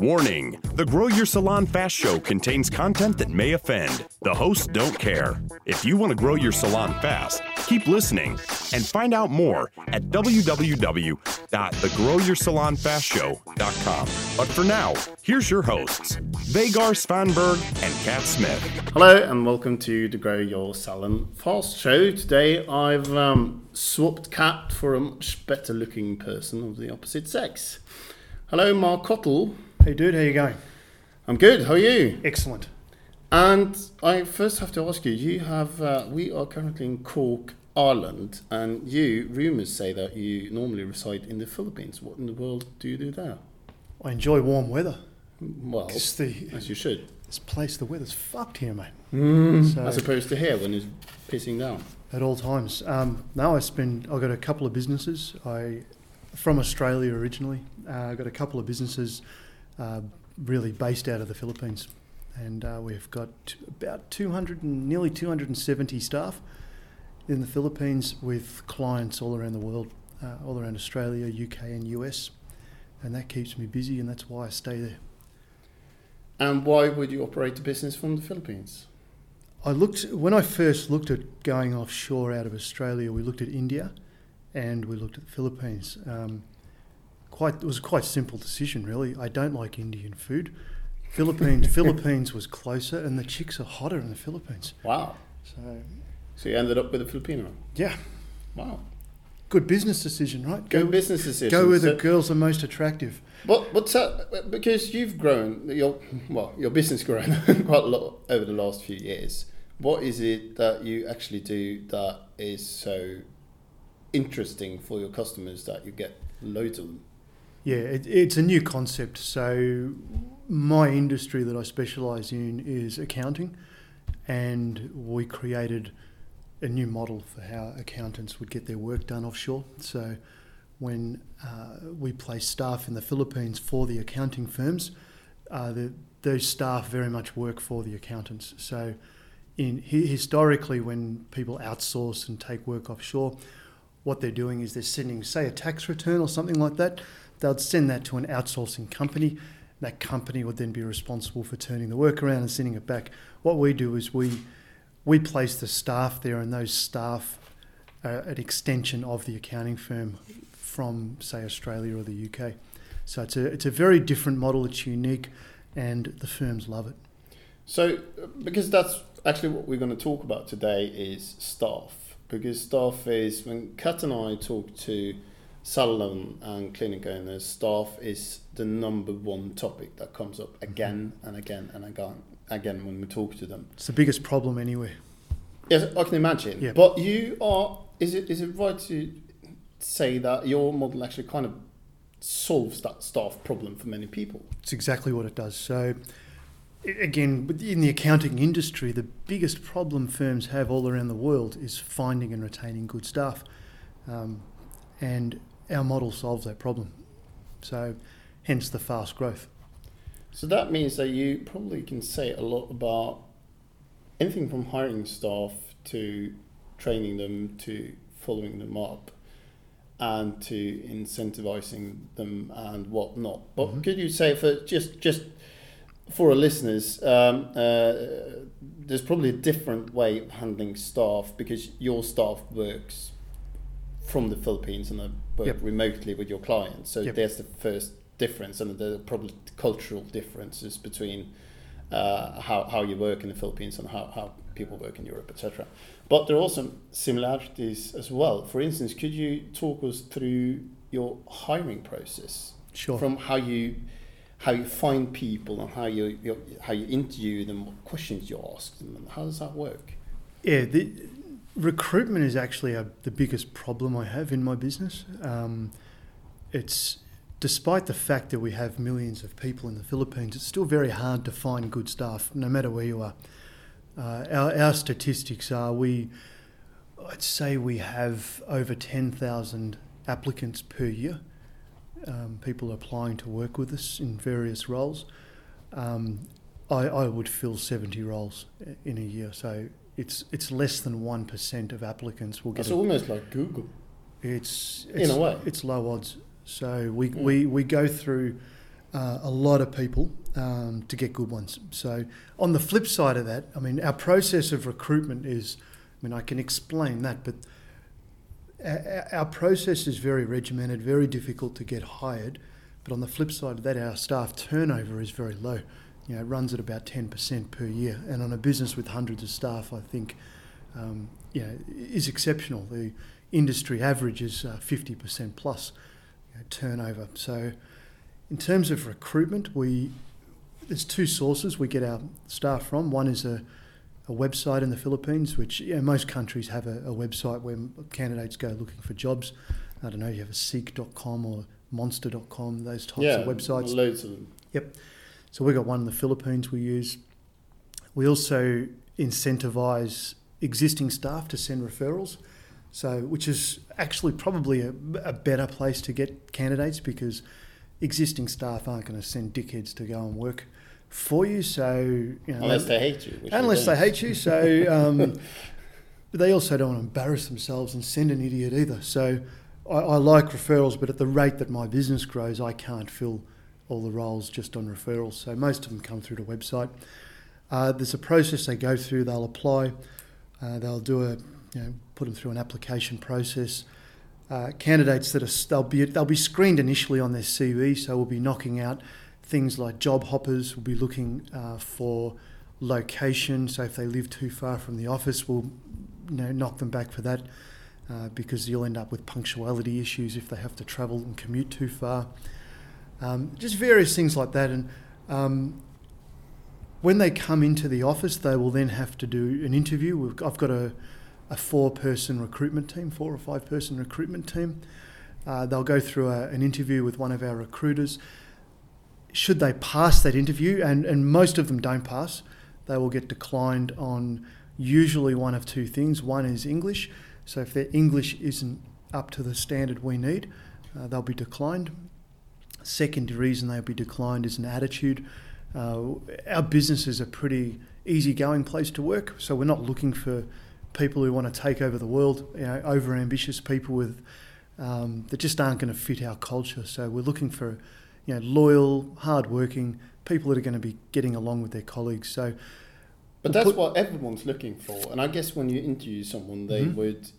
Warning The Grow Your Salon Fast Show contains content that may offend. The hosts don't care. If you want to grow your salon fast, keep listening and find out more at www.thegrowyoursalonfastshow.com. But for now, here's your hosts, Vegard Svanberg and Kat Smith. Hello and welcome to the Grow Your Salon Fast Show. Today I've um, swapped Kat for a much better looking person of the opposite sex. Hello, Mark Cottle. Hey dude, how you going? I'm good. How are you? Excellent. And I first have to ask you. You have. Uh, we are currently in Cork, Ireland, and you. Rumors say that you normally reside in the Philippines. What in the world do you do there? I enjoy warm weather. Well, the as you should. this place, the weather's fucked here, mate. Mm, So- as opposed to here when it's pissing down. At all times. Um, now I spend. I've got a couple of businesses. I from Australia originally. Uh, I've got a couple of businesses, uh, really based out of the Philippines, and uh, we've got about 200 and nearly 270 staff in the Philippines with clients all around the world, uh, all around Australia, UK, and US, and that keeps me busy, and that's why I stay there. And why would you operate a business from the Philippines? I looked when I first looked at going offshore out of Australia. We looked at India, and we looked at the Philippines. Um, quite it was a quite simple decision, really. I don't like Indian food. Philippines Philippines was closer, and the chicks are hotter in the Philippines. Wow. So So you ended up with a Filipino. yeah, Wow. good business decision, right? Go business decision. Go where the girls are most attractive. What, what's that? Because you've grown, your well, your business grown quite a lot over the last few years. What is it that you actually do that is so interesting for your customers that you get loads of them? Yeah, it, it's a new concept. So, my industry that I specialise in is accounting, and we created a new model for how accountants would get their work done offshore. So, when uh, we place staff in the Philippines for the accounting firms, uh, the, those staff very much work for the accountants. So, in historically, when people outsource and take work offshore, what they're doing is they're sending, say, a tax return or something like that. They'll send that to an outsourcing company. That company would then be responsible for turning the work around and sending it back. What we do is we we place the staff there, and those staff are an extension of the accounting firm from, say, Australia or the UK. So it's a it's a very different model. It's unique, and the firms love it. So, because that's actually what we're going to talk about today is staff. Because staff is when Kat and I talk to salon and clinic owners, staff is the number one topic that comes up again and again and again again when we talk to them. It's the biggest problem anyway. Yes, I can imagine. Yeah. But you are is it is it right to say that your model actually kind of solves that staff problem for many people? It's exactly what it does. So, again, in the accounting industry, the biggest problem firms have all around the world is finding and retaining good staff. Um, and our model solves that problem. So, hence the fast growth. So that means that you probably can say a lot about anything from hiring staff to training them to following them up and to incentivizing them and whatnot. But Mhm. could you say for just just for our listeners, um, uh, there's probably a different way of handling staff because your staff works from the Philippines and work Yep. remotely with your clients. So Yep. there's the first difference, and there are probably cultural differences between uh, how, how you work in the Philippines and how, how people work in Europe, etc. But there are also similarities as well. For instance, could you talk us through your hiring process Sure. from how you how you find people and how you, you how you interview them, what questions you ask them, and how does that work? Yeah, the recruitment is actually a, the biggest problem I have in my business. Um, it's despite the fact that we have millions of people in the Philippines, it's still very hard to find good staff, no matter where you are. Uh, our, our statistics are we, I'd say we have over 10,000 applicants per year. Um, people applying to work with us in various roles. Um, I, I would fill 70 roles in a year, so it's it's less than one percent of applicants will get. It's A, almost like Google. it's, in a way. it's low odds. So we, Mm. we, we go through uh, a lot of people um, to get good ones. So, on the flip side of that, I mean, our process of recruitment is, I mean, I can explain that, but our, our process is very regimented, very difficult to get hired. But on the flip side of that, our staff turnover is very low. You know, it runs at about 10% per year. And on a business with hundreds of staff, I think, um, you know, is exceptional. The industry average is uh, 50% plus you know, turnover. So, in terms of recruitment, we there's two sources we get our staff from. One is a, a website in the Philippines, which you know, most countries have a, a, website where candidates go looking for jobs. I don't know, you have a seek.com or monster.com, those types yeah, of websites. loads of them. Yep. So we've got one in the Philippines we use. We also incentivise existing staff to send referrals. So, which is actually probably a, a better place to get candidates because existing staff aren't going to send dickheads to go and work for you. So, you know, unless they, they hate you. Unless they hate you. So, um, they also don't want to embarrass themselves and send an idiot either. So, I, I, like referrals, but at the rate that my business grows, I can't fill all the roles just on referrals. So, most of them come through the website. Uh, there's a process they go through. They'll apply. Uh, they'll do a you know, put them through an application process. Uh, candidates that are they'll be they'll be screened initially on their CV, so we'll be knocking out things like job hoppers. We'll be looking uh, for location. So if they live too far from the office, we'll you know knock them back for that uh, because you'll end up with punctuality issues if they have to travel and commute too far. Um, just various things like that, and um, when they come into the office, they will then have to do an interview. We've, I've got a a four person recruitment team, four or five person recruitment team. Uh, they'll go through a, an interview with one of our recruiters. Should they pass that interview, and, and most of them don't pass, they will get declined on usually one of two things. One is English, so if their English isn't up to the standard we need, uh, they'll be declined. Second reason they'll be declined is an attitude. Uh, our business is a pretty easygoing place to work, so we're not looking for people who want to take over the world, you know, over ambitious people with um, that just aren't going to fit our culture. So we're looking for, you know, loyal, hardworking people that are going to be getting along with their colleagues. So, but that's put, what everyone's looking for. And I guess when you interview someone, they mm-hmm. would,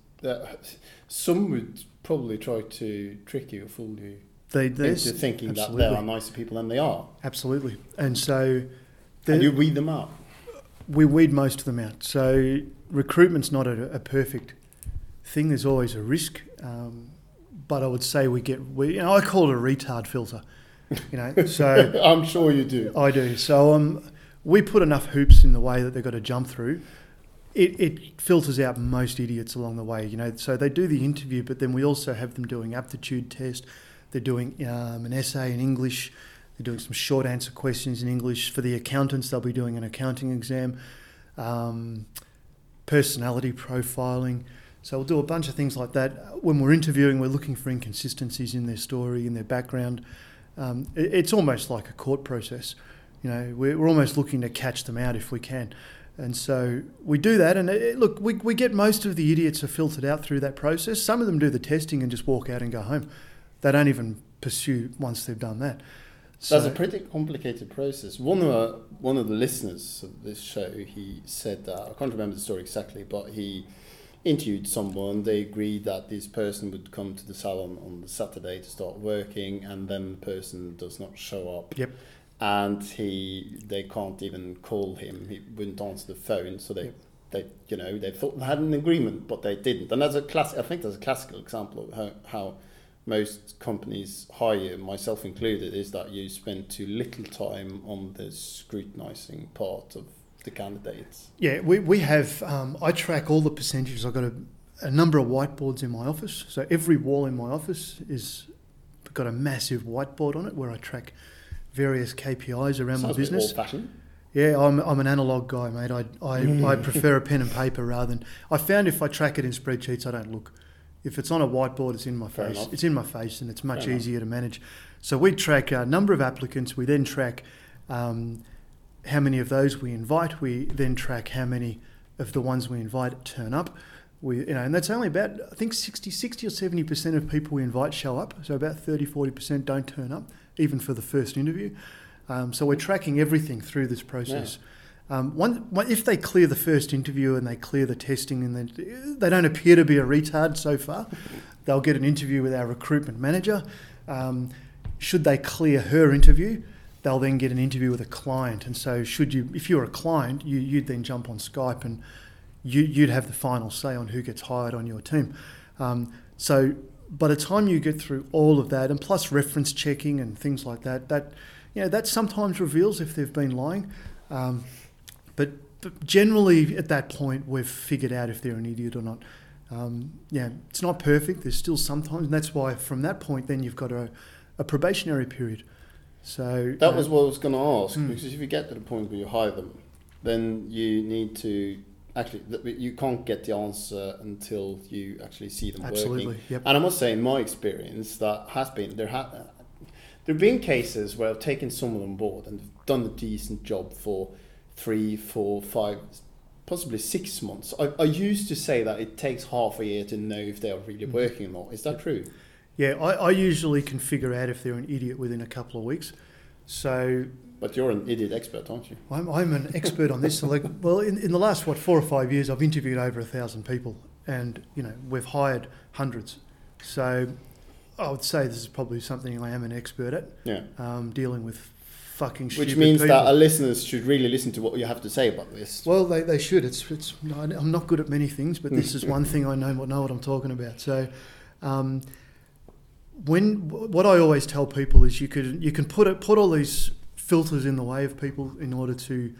some would probably try to trick you or fool you. They, into thinking absolutely. that they are nicer people than they are. Absolutely, and so and you weed them out. We weed most of them out. So recruitment's not a, a, perfect thing. There's always a risk, um, but I would say we get we. You know, I call it a retard filter. You know, so I'm sure you do. I do. So um, we put enough hoops in the way that they've got to jump through. It, it filters out most idiots along the way. You know, so they do the interview, but then we also have them doing aptitude test. They're doing um, an essay in English. They're doing some short answer questions in English. For the accountants, they'll be doing an accounting exam. Um, personality profiling. So we'll do a bunch of things like that. When we're interviewing, we're looking for inconsistencies in their story, in their background. Um, it, it's almost like a court process. You know, we're, we're, almost looking to catch them out if we can. And so we do that. And it, look, we, we get most of the idiots are filtered out through that process. Some of them do the testing and just walk out and go home. They don't even pursue once they've done that. So That's a pretty complicated process. One of the, one of the listeners of this show, he said that I can't remember the story exactly, but he interviewed someone. They agreed that this person would come to the salon on the Saturday to start working, and then the person does not show up. Yep. And he, they can't even call him. He wouldn't answer the phone, so they. Yep. They, you know, they thought they had an agreement, but they didn't, and that's a class. I think that's a classical example of how, how most companies hire, myself included, is that you spend too little time on the scrutinizing part of the candidates. Yeah, we, we have, um, I track all the percentages. I've got a, a number of whiteboards in my office. So every wall in my office is got a massive whiteboard on it where I track various KPIs around Sounds my business. Yeah, I'm, I'm an analog guy, mate. I, I, I prefer a pen and paper rather than. I found if I track it in spreadsheets, I don't look if it's on a whiteboard, it's in my Fair face. Enough. It's in my face, and it's much Fair easier enough. to manage. So we track a number of applicants. We then track um, how many of those we invite. We then track how many of the ones we invite turn up. We, you know, and that's only about I think 60, 60 or seventy percent of people we invite show up. So about 30, 40 percent don't turn up. even for the first interview. Um, so we're tracking everything through this process. Um, one, if they clear the first interview and they clear the testing and they, they don't appear to be a retard so far, they'll get an interview with our recruitment manager. Um, should they clear her interview, they'll then get an interview with a client. And so, should you, if you're a client, you, you'd then jump on Skype and you, you'd have the final say on who gets hired on your team. Um, so, by the time you get through all of that, and plus reference checking and things like that, that you know that sometimes reveals if they've been lying. Um, but, but generally, at that point, we've figured out if they're an idiot or not. Um, yeah, it's not perfect. There's still sometimes, and that's why from that point, then you've got a, a probationary period. So That uh, was what I was going to ask Mm. because if you get to the point where you hire them, then you need to actually you can't get the answer until you actually see them absolutely. working. Yep. And I must say, in my experience, that has been there. Ha- there have been cases where I've taken someone on board and done a decent job for three, four, five, possibly six months. I, I used to say that it takes half a year to know if they are really Mm. working or not. Is that true? Yeah, I, I usually can figure out if they're an idiot within a couple of weeks. So But you're an idiot expert, aren't you? I'm, I'm an expert on this. So like, well, in, in the last what four or five years, I've interviewed over a thousand people, and you know we've hired hundreds. So I would say this is probably something I am an expert at, Yeah. um, dealing with fucking Which means people. that our listeners should really listen to what you have to say about this. Well, they, they should. It's it's. I'm not good at many things, but this is one thing I know know what I'm talking about. So, um, when what I always tell people is you could you can put it put all these filters in the way of people in order to,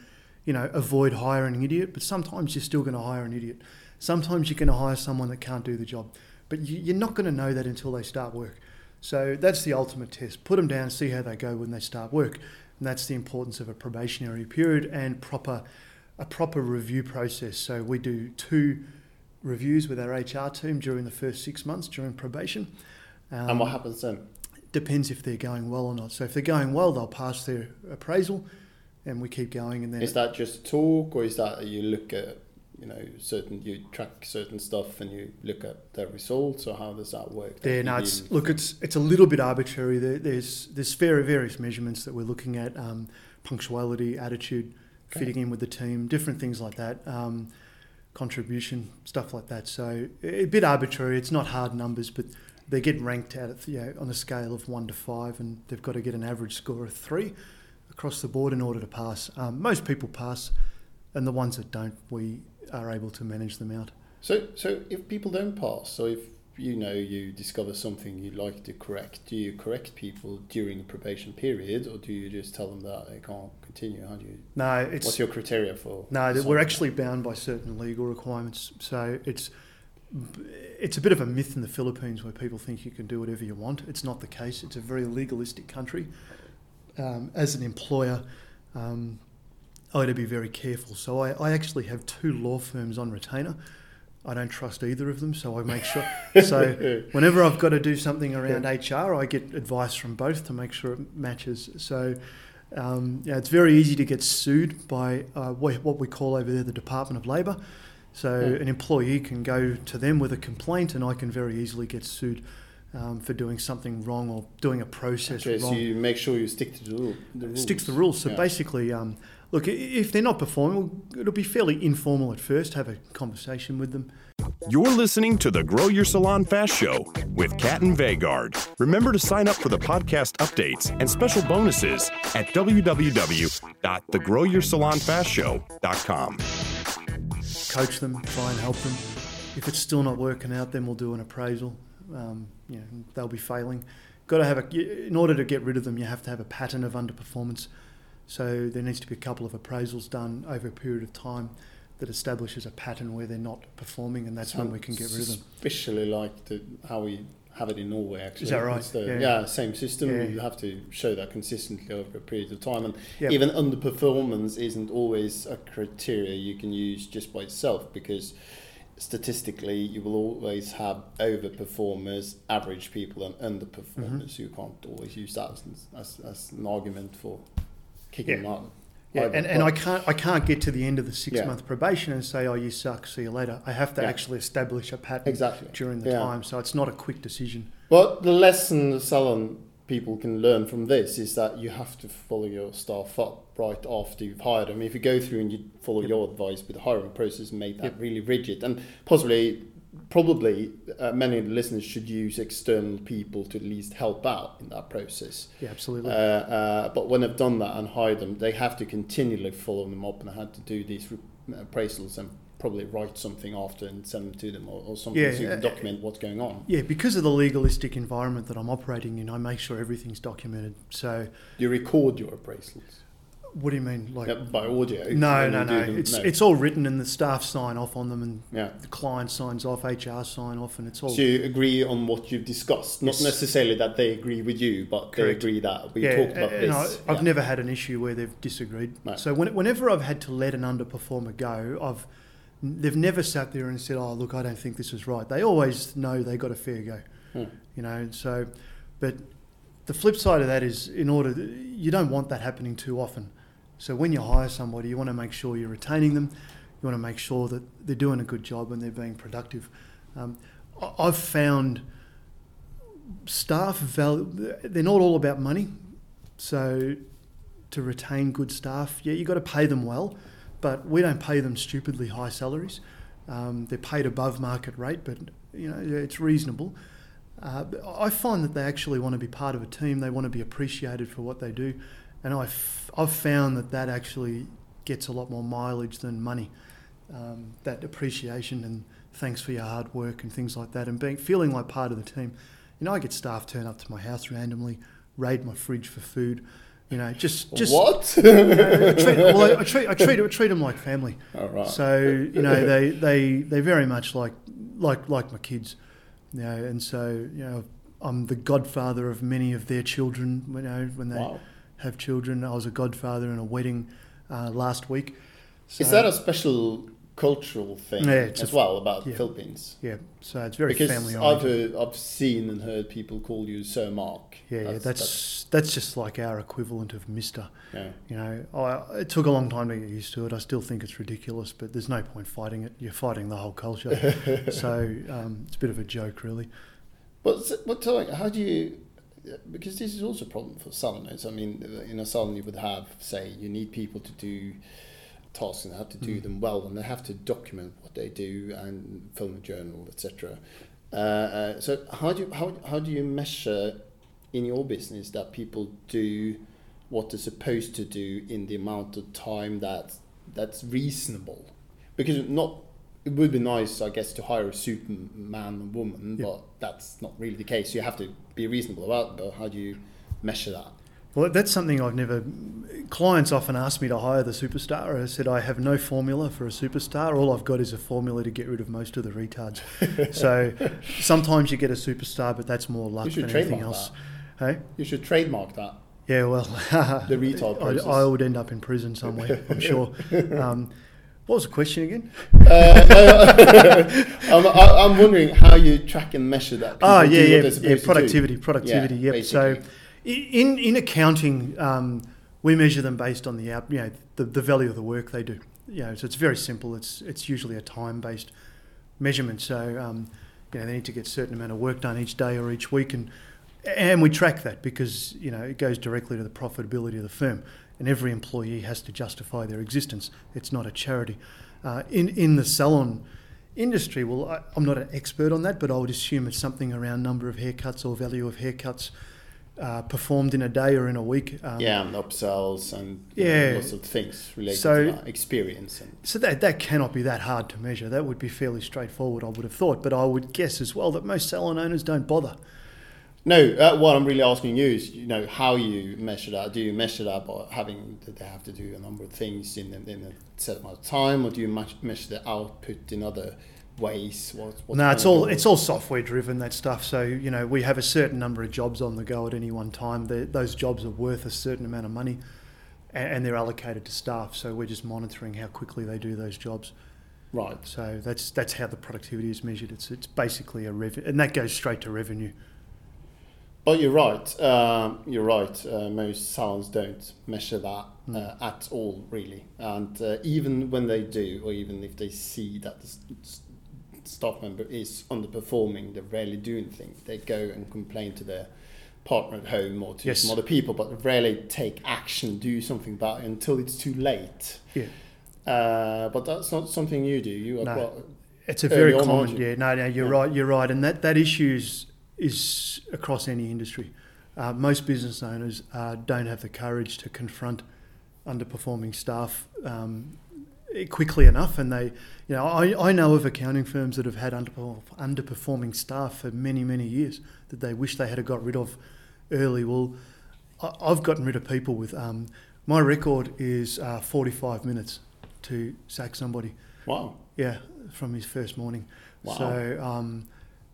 you know, avoid hiring an idiot. But sometimes you're still going to hire an idiot. Sometimes you're going to hire someone that can't do the job, but you, you're not going to know that until they start work. So that's the ultimate test. Put them down, see how they go when they start work, and that's the importance of a probationary period and proper a proper review process. So we do two reviews with our HR team during the first six months during probation. Um, and what happens then? depends if they're going well or not. So if they're going well, they'll pass their appraisal, and we keep going. And then Is that just talk, or is that you look at, you know, certain you track certain stuff and you look at the results, or how does that work? Yeah, That no, it's look, it's it's a little bit arbitrary. There, there's there's very various measurements that we're looking at: um, punctuality, attitude, Okay. fitting in with the team, different things like that, um, contribution, stuff like that. So a bit arbitrary. It's not hard numbers, but they get ranked out at, you know, on a scale of one to five, and they've got to get an average score of three across the board in order to pass. Um, most people pass, and the ones that don't, we are able to manage them out. So, so if people don't pass, so if you know you discover something you'd like to correct, do you correct people during the probation period, or do you just tell them that they can't continue? How do you? No, it's what's your criteria for? No, that we're actually bound by certain legal requirements. So it's it's a bit of a myth in the Philippines where people think you can do whatever you want. It's not the case. It's a very legalistic country. Um, as an employer, um, I had to be very careful. So I, I actually have two law firms on retainer. I don't trust either of them, so I make sure. so whenever I've got to do something around HR, I get advice from both to make sure it matches. So um, yeah, it's very easy to get sued by uh, what we call over there the Department of Labour. So Yeah. an employee can go to them with a complaint, and I can very easily get sued um, for doing something wrong or doing a process Okay, so you make sure you stick to the, rule, the rules. Stick to the rules. So Yeah. basically, um, look, if they're not performing, it'll be fairly informal at first. Have a conversation with them. You're listening to the Grow Your Salon Fast Show with Kat and Vegard. Remember to sign up for the podcast updates and special bonuses at www.thegrowyoursalonfastshow.com. coach them, try and help them. If it's still not working out, then we'll do an appraisal. Um, you know, they'll be failing. Got to have a. In order to get rid of them, you have to have a pattern of underperformance. So there needs to be a couple of appraisals done over a period of time that establishes a pattern where they're not performing, and that's when we can get rid of them. Especially like the, how we have it in Norway. Actually, Is that right? The- Yeah. yeah. same system. Yeah. You have to show that consistently over a period of time, and Yep. even underperformance isn't always a criteria you can use just by itself because statistically you will always have overperformers, average people, and underperformers. Mm-hmm. You can't always use that as, as, as an argument for kicking Yeah. Yeah, and, and I can't I can't get to the end of the six Yeah. month probation and say, oh, you suck, see you later. I have to Yeah. actually establish a pattern Exactly. during the Yeah. time, so it's not a quick decision. But the lesson the salon people can learn from this is that you have to follow your staff up right after you've hired them. If you go through and you follow Yep. your advice with the hiring process and make that Yep. really rigid, and possibly, probably, uh, many of the listeners should use external people to at least help out in that process. Yeah, Uh, absolutely. uh, but when they've done that and hired them, they have to continually follow them up and have to do these re- appraisals and probably write something after and send them to them or, or something Yeah, so you can uh, document what's going on. yeah, because of the legalistic environment that I'm operating in, I make sure everything's documented. So, You record your appraisals what do you mean? Like, yeah, by audio. no, no, no. them? It's no. it's all written, and the staff sign off on them, and yeah. the client signs off, HR sign off, and it's all. So you agree on what you've discussed, not Yes. necessarily that they agree with you, but Correct. they agree that we yeah, talked about and this. I, I've yeah. never had an issue where they've disagreed. No. So when, whenever I've had to let an underperformer go, I've they've never sat there and said, "Oh, look, I don't think this is right." They always know they got a fair go. Hmm. You know, so but the flip side of that is, in order, you don't want that happening too often. So when you hire somebody, you want to make sure you're retaining them. You want to make sure that they're doing a good job and they're being productive. Um, I've found staff value. they're not all about money. So to retain good staff, yeah, you've got to pay them well, but we don't pay them stupidly high salaries. Um, they're paid above market rate, but you know it's reasonable. Uh, I find that they actually want to be part of a team. They want to be appreciated for what they do, and I've I've found that that actually gets a lot more mileage than money. Um, that appreciation and thanks for your hard work and things like that, and being feeling like part of the team. You know, I get staff turn up to my house randomly, raid my fridge for food. You know, just just what? I treat, well, I, I treat I treat I treat them like family. All right. So you know they they they very much like like like my kids, you know, and so you know I'm the godfather of many of their children. You know when they wow. Have children, I was a godfather in a wedding uh, last week. So, Is that a special cultural thing Yeah, as well about yeah. Philippines? yeah? So it's very Because family I've heard, I've seen and heard people call you Sir Mark. Yeah, yeah, that's, that's just like our equivalent of Mister. yeah. You know, I, it took a long time to get used to it. I still think it's ridiculous, but there's no point fighting it. You're fighting the whole culture. so um, it's a bit of a joke, really. But s- but how do you? Because this is also a problem for saloners. I mean, in a salon you would have, say, you need people to do tasks and they have to do Mm. them well, and they have to document what they do and film a journal, etc. Uh, uh, so how do you, how how do you measure in your business that people do what they're supposed to do in the amount of time that that's reasonable? Because not it would be nice, I guess, to hire a superman and woman, Yeah. but that's not really the case. You have to be reasonable about it, but how do you measure that? Well, that's something I've never. Clients often ask me to hire the superstar. I said I have no formula for a superstar. All I've got is a formula to get rid of most of the retards. so sometimes you get a superstar, but that's more luck You should than anything trademark else. Hey, You should trademark that. yeah, well, The retard. I, I would end up in prison somewhere. I'm sure. Um, what was the question again? I'm, I- I'm wondering how you track and measure that. Oh yeah, yeah, yeah. Productivity, productivity. Yeah, yep. So, in in accounting, um, we measure them based on the out, you know, the, the value of the work they do. You know, so it's very simple. It's it's usually a time based measurement. So, um, you know, they need to get a certain amount of work done each day or each week, and and we track that because you know it goes directly to the profitability of the firm, and every employee has to justify their existence. It's not a charity. Uh, in in the salon industry, well, I, I'm not an expert on that, but I would assume it's something around number of haircuts or value of haircuts uh, performed in a day or in a week. Um, yeah, and upsells and Yeah. lots of things related So- to that experience. And So that that cannot be that hard to measure. That would be fairly straightforward, I would have thought. But I would guess as well that most salon owners don't bother. No, uh, what I'm really asking you is, you know, how you measure that. Do you measure that by having that they have to do a number of things in, a- in a set amount of time, or do you measure the output in other ways? What, what's no, it's all it's all software driven that stuff. So you know we have a certain number of jobs on the go at any one time. those jobs are worth a certain amount of money, a- and they're allocated to staff. So we're just monitoring how quickly they do those jobs. right. So that's that's how the productivity is measured. It's it's basically a revenue, and that goes straight to revenue. But you're right. Um, you're right. Uh, most salons don't measure that uh, at all, really. And uh, even when they do, or even if they see that the staff member is underperforming, they rarely do anything. They go and complain to their partner at home or to Yes. some other people, but rarely take action, do something about it until it's too late. Yeah. Uh, but that's not something you do. You are No. quite, It's a very common. Yeah, no, no, you're Yeah. right. You're right, and that that issue is, across any industry. Uh, most business owners uh, don't have the courage to confront underperforming staff um, quickly enough, and they, you know, I, I know of accounting firms that have had underperform, underperforming staff for many many years that they wish they had got rid of early. Well, I, I've gotten rid of people with. Um, my record is uh, 45 minutes to sack somebody. wow. Yeah, from his first morning. Wow. So, um,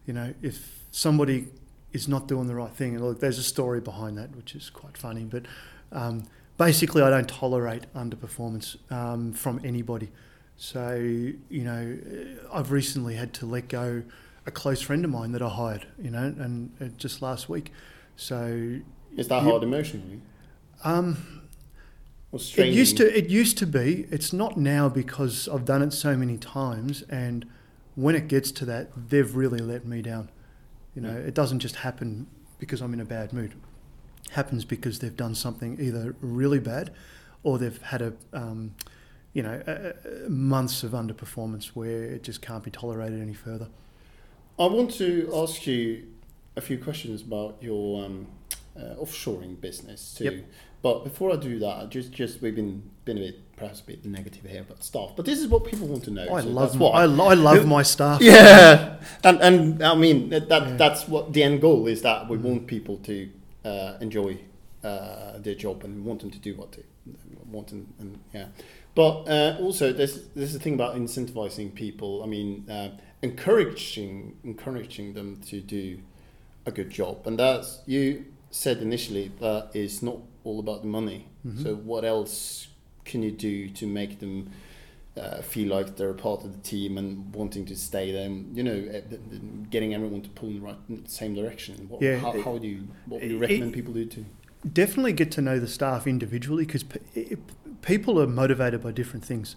you know, if somebody is not doing the right thing, and look, there's a story behind that, which is quite funny. But um, basically, I don't tolerate underperformance um, from anybody. So, you know, I've recently had to let go a close friend of mine that I hired, you know, and uh, just last week. So, Is that hard emotionally? um, it used to. It used to be. It's not now because I've done it so many times, and when it gets to that, they've really let me down. You know, Yeah. it doesn't just happen because I'm in a bad mood. It happens because they've done something either really bad, or they've had a, um, you know, a, a- months of underperformance where it just can't be tolerated any further. I want to ask you a few questions about your um, uh, offshoring business too. Yep. But before I do that, just just we've been been a bit perhaps a bit negative here about staff, but this is what people want to know. I so love why. I, lo- I love my staff. Yeah, and and I mean that, Yeah. that's what the end goal is that we want people to uh, enjoy uh, their job and want them to do what they want and, and yeah. But uh, also there's there's a thing about incentivizing people. I mean, uh, encouraging encouraging them to do a good job, and that's you said initially that is not all about the money. Mhm. So what else can you do to make them uh, feel like they're a part of the team and wanting to stay there. and, You know, th- getting everyone to pull in the right same direction. What, Yeah. How, how do you? What would you It- recommend people do to? definitely get to know the staff individually because pe- people are motivated by different things.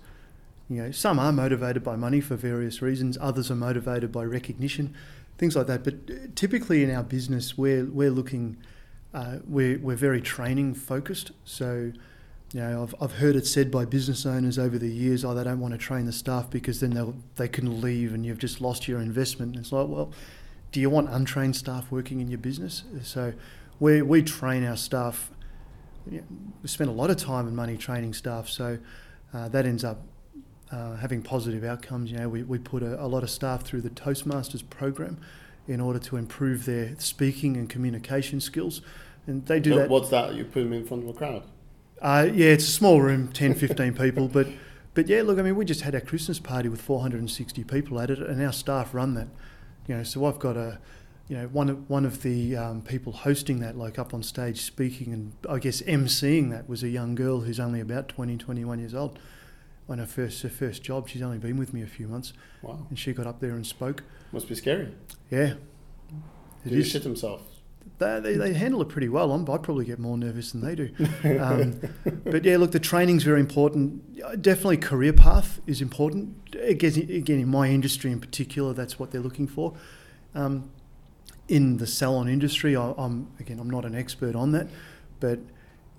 You know, some are motivated by money for various reasons. Others are motivated by recognition, things like that. But uh, typically in our business, we're we're looking, uh, we're we're very training focused. So, you know, I've I've heard it said by business owners over the years, oh, they don't want to train the staff because then they'll they can leave and you've just lost your investment. And it's like, well, do you want untrained staff working in your business? So we, we train our staff. We spend a lot of time and money training staff, so uh, that ends up uh, having positive outcomes. You know, we, we put a, a lot of staff through the Toastmasters program in order to improve their speaking and communication skills, and they do So that. What's that? You put them in front of a crowd. Uh, yeah, it's a small room, 10, 15 people, but but yeah, look, I mean, we just had our Christmas party with 460 people at it, and our staff run that. You know, so I've got a, you know, one of one of the um, people hosting that, like up on stage speaking, and I guess emceeing that was a young girl who's only about 20, 21 years old. On her first her first job, she's only been with me a few months, Wow, and she got up there and spoke. must be scary. Yeah, Did he shit himself? They, they, they handle it pretty well. I'm, I'd probably get more nervous than they do. Um, but yeah, look, the training's very important. Uh, Definitely, career path is important. Again, again, in my industry in particular, that's what they're looking for. Um, in the salon industry, I, I'm again, I'm not an expert on that, but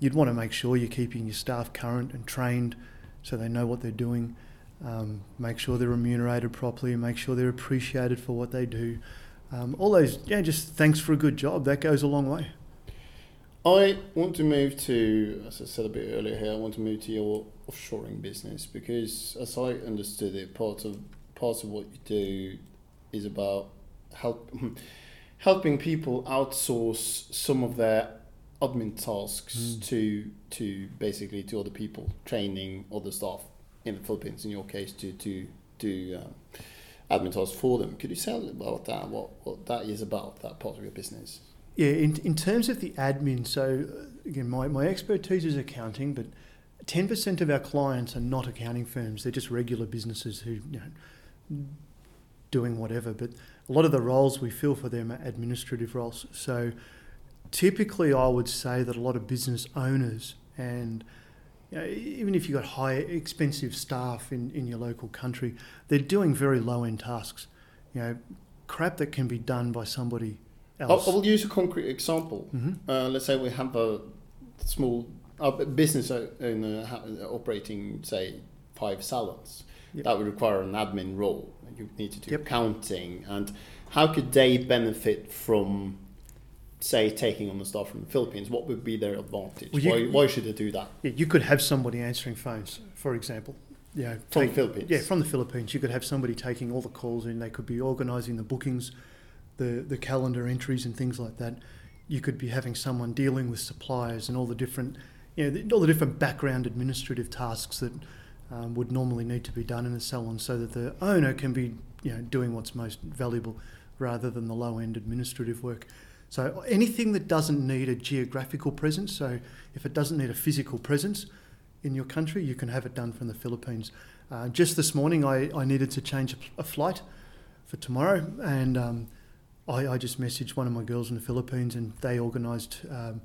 you'd want to make sure you're keeping your staff current and trained, so they know what they're doing. Um, make sure they're remunerated properly. Make sure they're appreciated for what they do. Um, all those, yeah, just thanks for a good job. That goes a long way. I want to move to, as I said a bit earlier here, I want to move to your offshoring business because, as I understood it, part of part of what you do is about help helping people outsource some of their admin tasks Mm. to to basically to other people, training other staff in the Philippines, in your case, to to do um, tasks for them. Could you tell about that? What what that is about? That part of your business. Yeah, in, in terms of the admin, so uh, again, my, my expertise is accounting, but 10% of our clients are not accounting firms. They're just regular businesses who, you know, doing whatever. But a lot of the roles we fill for them are administrative roles. So typically, I would say that a lot of business owners and you know, even if you've got high expensive staff in, in your local country, they're doing very low end tasks. You know, crap that can be done by somebody else. I will use a concrete example. Mm-hmm. Uh, let's say we have a small uh, business owner operating, say, five salons. Yep. That would require an admin role. You need to do yep. accounting. And how could they benefit from say taking on the staff from the Philippines, what would be their advantage? Well, you, why, why, should they do that? You could have somebody answering phones, for example. You know, from take, the Philippines. Yeah, from the Philippines. You could have somebody taking all the calls and they could be organising the bookings, the the calendar entries and things like that. You could be having someone dealing with suppliers and all the different, you know, all the different background administrative tasks that um, would normally need to be done in a salon, so that the owner can be, you know, doing what's most valuable, rather than the low end administrative work. So anything that doesn't need a geographical presence, so if it doesn't need a physical presence in your country, you can have it done from the Philippines. Uh, just this morning, I, I needed to change a, a flight for tomorrow, and um, I, I, just messaged one of my girls in the Philippines, and they organised um,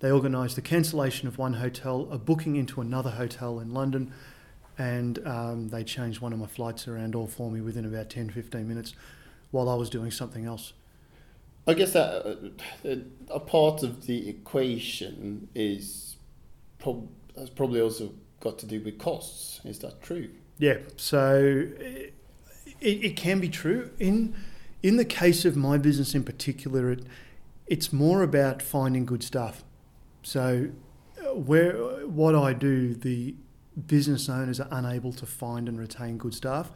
they organised the cancellation of one hotel, a booking into another hotel in London, and um, they changed one of my flights around all for me within about 10, 15 minutes while I was doing something else. I guess that uh, a part of the equation is prob- has probably also got to do with costs. Is that true? Yeah. So it, it can be true in in the case of my business in particular. It it's more about finding good stuff. So uh, where what I do, the business owners are unable to find and retain good staff.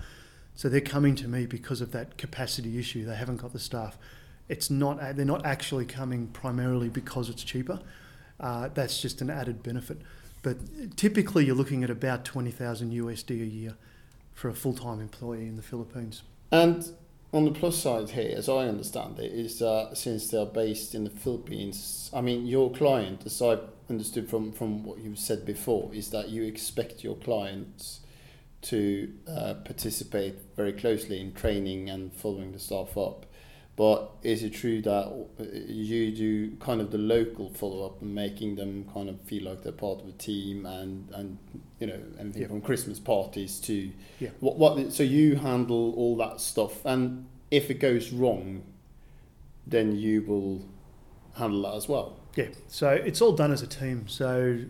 So they're coming to me because of that capacity issue. They haven't got the staff it's not they're not actually coming primarily because it's cheaper. Uh, that's just an added benefit. But typically, you're looking at about twenty thousand USD a year for a full time employee in the Philippines. And on the plus side here, as I understand it, is uh, since they're based in the Philippines, I mean, your client, as I understood from, from what you've said before, is that you expect your clients to uh, participate very closely in training and following the staff up. But is it true that you do kind of the local follow up and making them kind of feel like they're part of a team and and you know anything yeah. from Christmas parties to yeah. what what so you handle all that stuff and if it goes wrong, then you will handle that as well. Yeah. So it's all done as a team. So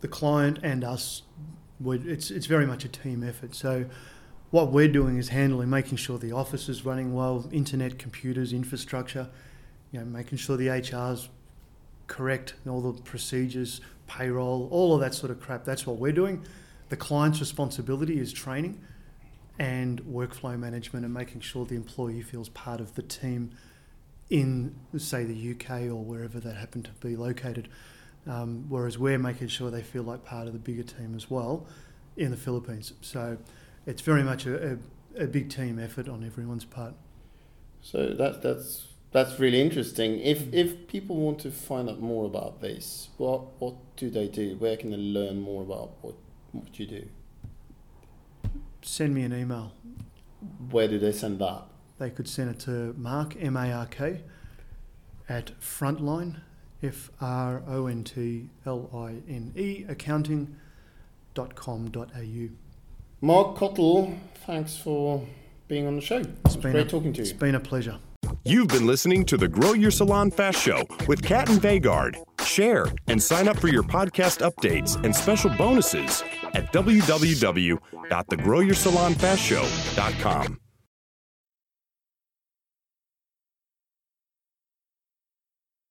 the client and us, it's it's very much a team effort. So what we're doing is handling, making sure the office is running well, internet, computers, infrastructure, you know, making sure the HR's correct, and all the procedures, payroll, all of that sort of crap. That's what we're doing. The client's responsibility is training and workflow management and making sure the employee feels part of the team in, say, the UK or wherever they happen to be located. Um, whereas we're making sure they feel like part of the bigger team as well in the Philippines. So it's very much a, a, a big team effort on everyone's part. So that that's that's really interesting. If mm. if people want to find out more about this, what what do they do? Where can they learn more about what what you do? Send me an email. Where do they send that? They could send it to Mark M A R K at Frontline F R O N T L I N E accounting.com.au. Mark Cottle, thanks for being on the show. It's been great a, talking to you. It's been a pleasure. You've been listening to the Grow Your Salon Fast Show with Kat and Vegard. Share and sign up for your podcast updates and special bonuses at www.thegrowyoursalonfastshow.com.